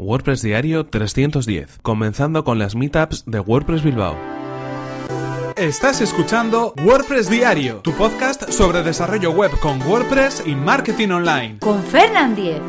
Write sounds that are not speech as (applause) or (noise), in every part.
WordPress Diario 310, comenzando con las meetups de WordPress Bilbao. Estás escuchando WordPress Diario, tu podcast sobre desarrollo web con WordPress y marketing online. Con Fernand Diez.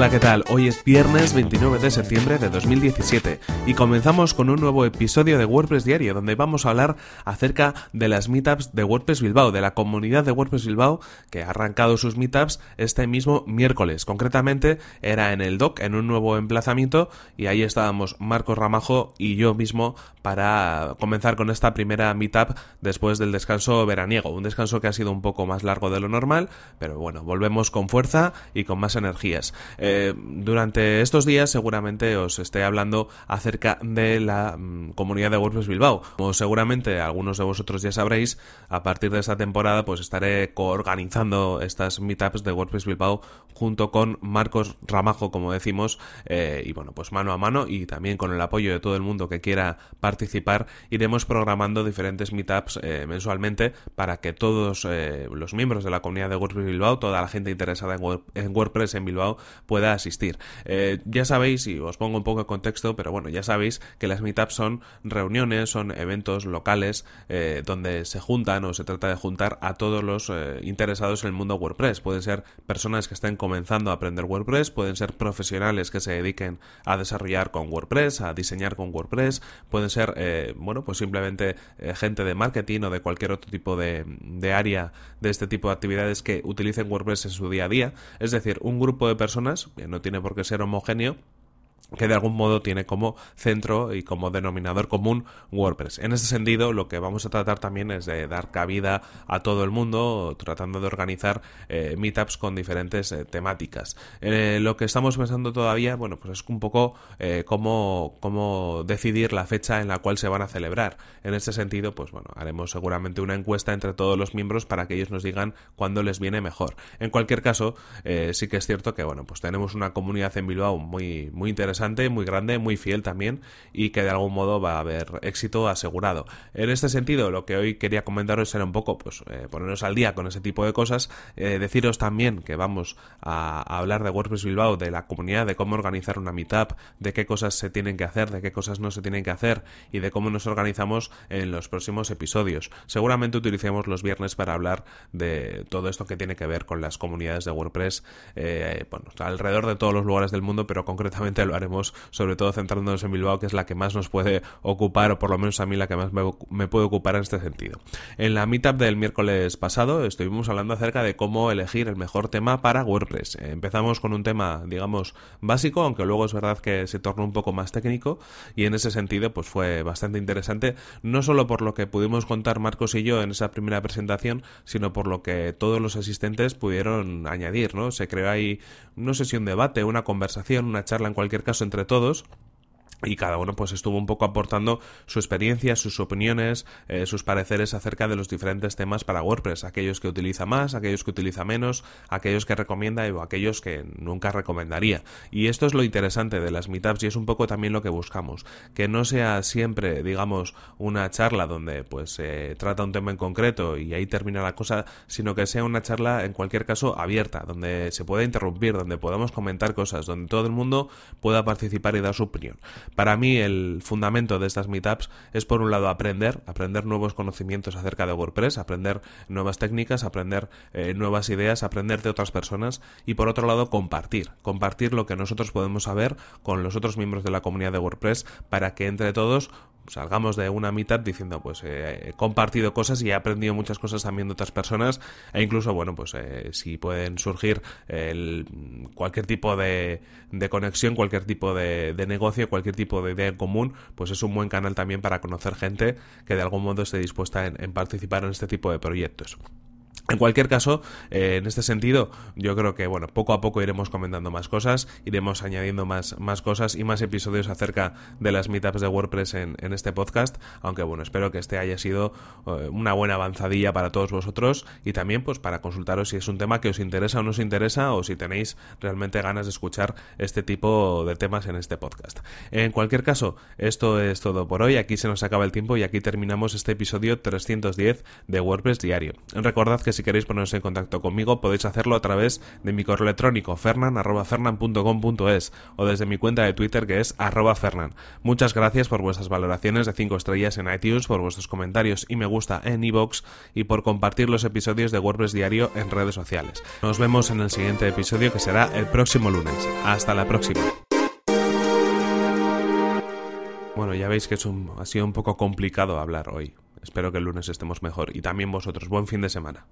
Hola, ¿qué tal? Hoy es viernes 29 de septiembre de 2017 y comenzamos con un nuevo episodio de WordPress Diario donde vamos a hablar acerca de las meetups de WordPress Bilbao, de la comunidad de WordPress Bilbao que ha arrancado sus meetups este mismo miércoles. Concretamente era en el DOC, en un nuevo emplazamiento y ahí estábamos Marcos Ramajo y yo mismo para comenzar con esta primera meetup después del descanso veraniego. Un descanso que ha sido un poco más largo de lo normal, pero bueno, volvemos con fuerza y con más energías. Eh, durante estos días seguramente os esté hablando acerca de la mm, comunidad de WordPress Bilbao. Como seguramente algunos de vosotros ya sabréis, a partir de esta temporada pues estaré coorganizando estas meetups de WordPress Bilbao junto con Marcos Ramajo, como decimos, eh, y bueno, pues mano a mano y también con el apoyo de todo el mundo que quiera participar, iremos programando diferentes meetups eh, mensualmente para que todos los miembros de la comunidad de WordPress Bilbao, toda la gente interesada en WordPress en Bilbao, pueda asistir. Eh, ya sabéis, y os pongo un poco de contexto, pero bueno, ya sabéis que las meetups son reuniones, son eventos locales eh, donde se juntan o se trata de juntar a todos los eh, interesados en el mundo WordPress. Pueden ser personas que estén comenzando a aprender WordPress, pueden ser profesionales que se dediquen a desarrollar con WordPress, a diseñar con WordPress, pueden ser, bueno, pues simplemente gente de marketing o de cualquier otro tipo de, área de este tipo de actividades que utilicen WordPress en su día a día. Es decir, un grupo de personas no tiene por qué ser homogéneo, que de algún modo tiene como centro y como denominador común WordPress. En ese sentido, lo que vamos a tratar también es de dar cabida a todo el mundo, tratando de organizar eh, meetups con diferentes eh, temáticas. Eh, lo que estamos pensando todavía, bueno, pues es un poco cómo, cómo decidir la fecha en la cual se van a celebrar. En ese sentido, pues bueno, haremos seguramente una encuesta entre todos los miembros para que ellos nos digan cuándo les viene mejor. En cualquier caso, sí que es cierto que, bueno, pues tenemos una comunidad en Bilbao muy, muy interesante muy grande, muy fiel también y que de algún modo va a haber éxito asegurado. En este sentido, lo que hoy quería comentaros era un poco, pues, eh, ponernos al día con ese tipo de cosas, eh, deciros también que vamos a, hablar de WordPress Bilbao, de la comunidad, de cómo organizar una meetup, de qué cosas se tienen que hacer, de qué cosas no se tienen que hacer y de cómo nos organizamos en los próximos episodios. Seguramente utilicemos los viernes para hablar de todo esto que tiene que ver con las comunidades de WordPress, eh, bueno, alrededor de todos los lugares del mundo, pero concretamente (laughs) lo haremos sobre todo centrándonos en Bilbao, que es la que más nos puede ocupar, o por lo menos a mí la que más me, puede ocupar en este sentido. En la meetup del miércoles pasado estuvimos hablando acerca de cómo elegir el mejor tema para WordPress. Empezamos con un tema, digamos, básico, aunque luego es verdad que se tornó un poco más técnico, y en ese sentido, pues fue bastante interesante, no solo por lo que pudimos contar Marcos y yo en esa primera presentación, sino por lo que todos los asistentes pudieron añadir, ¿no? Se creó ahí, no sé si un debate, una conversación, una charla en cualquier caso entre todos y cada uno pues estuvo un poco aportando su experiencia, sus opiniones, eh, sus pareceres acerca de los diferentes temas para WordPress, aquellos que utiliza más, aquellos que utiliza menos, aquellos que recomienda y aquellos que nunca recomendaría. Y esto es lo interesante de las meetups y es un poco también lo que buscamos, que no sea siempre, digamos, una charla donde pues se trata un tema en concreto y ahí termina la cosa, sino que sea una charla en cualquier caso abierta, donde se pueda interrumpir, donde podamos comentar cosas, donde todo el mundo pueda participar y dar su opinión. Para mí el fundamento de estas meetups es por un lado aprender, aprender nuevos conocimientos acerca de WordPress, aprender nuevas técnicas, aprender eh, nuevas ideas, aprender de otras personas y por otro lado compartir, compartir lo que nosotros podemos saber con los otros miembros de la comunidad de WordPress para que entre todos salgamos de una mitad diciendo pues eh, he compartido cosas y he aprendido muchas cosas también de otras personas. E incluso bueno pues eh, si pueden surgir cualquier tipo de, conexión cualquier tipo de, negocio cualquier tipo de idea en común pues es un buen canal también para conocer gente que de algún modo esté dispuesta en participar en este tipo de proyectos En cualquier caso, eh, en este sentido, yo creo que bueno, poco a poco iremos comentando más cosas, iremos añadiendo más, más cosas y más episodios acerca de las meetups de WordPress en, este podcast. Aunque bueno, espero que este haya sido eh, una buena avanzadilla para todos vosotros y también pues para consultaros si es un tema que os interesa o no os interesa o si tenéis realmente ganas de escuchar este tipo de temas en este podcast. En cualquier caso, esto es todo por hoy. Aquí se nos acaba el tiempo y aquí terminamos este episodio 310 de WordPress Diario. Recordad que si queréis poneros en contacto conmigo podéis hacerlo a través de mi correo electrónico fernan.fernan.com.es o desde mi cuenta de Twitter que es arroba fernan. Muchas gracias por vuestras valoraciones de 5 estrellas en iTunes, por vuestros comentarios y me gusta en iVoox y por compartir los episodios de WordPress Diario en redes sociales. Nos vemos en el siguiente episodio que será el próximo lunes. Hasta la próxima. Bueno, ya veis que es un, ha sido un poco complicado hablar hoy. Espero que el lunes estemos mejor y también vosotros. Buen fin de semana.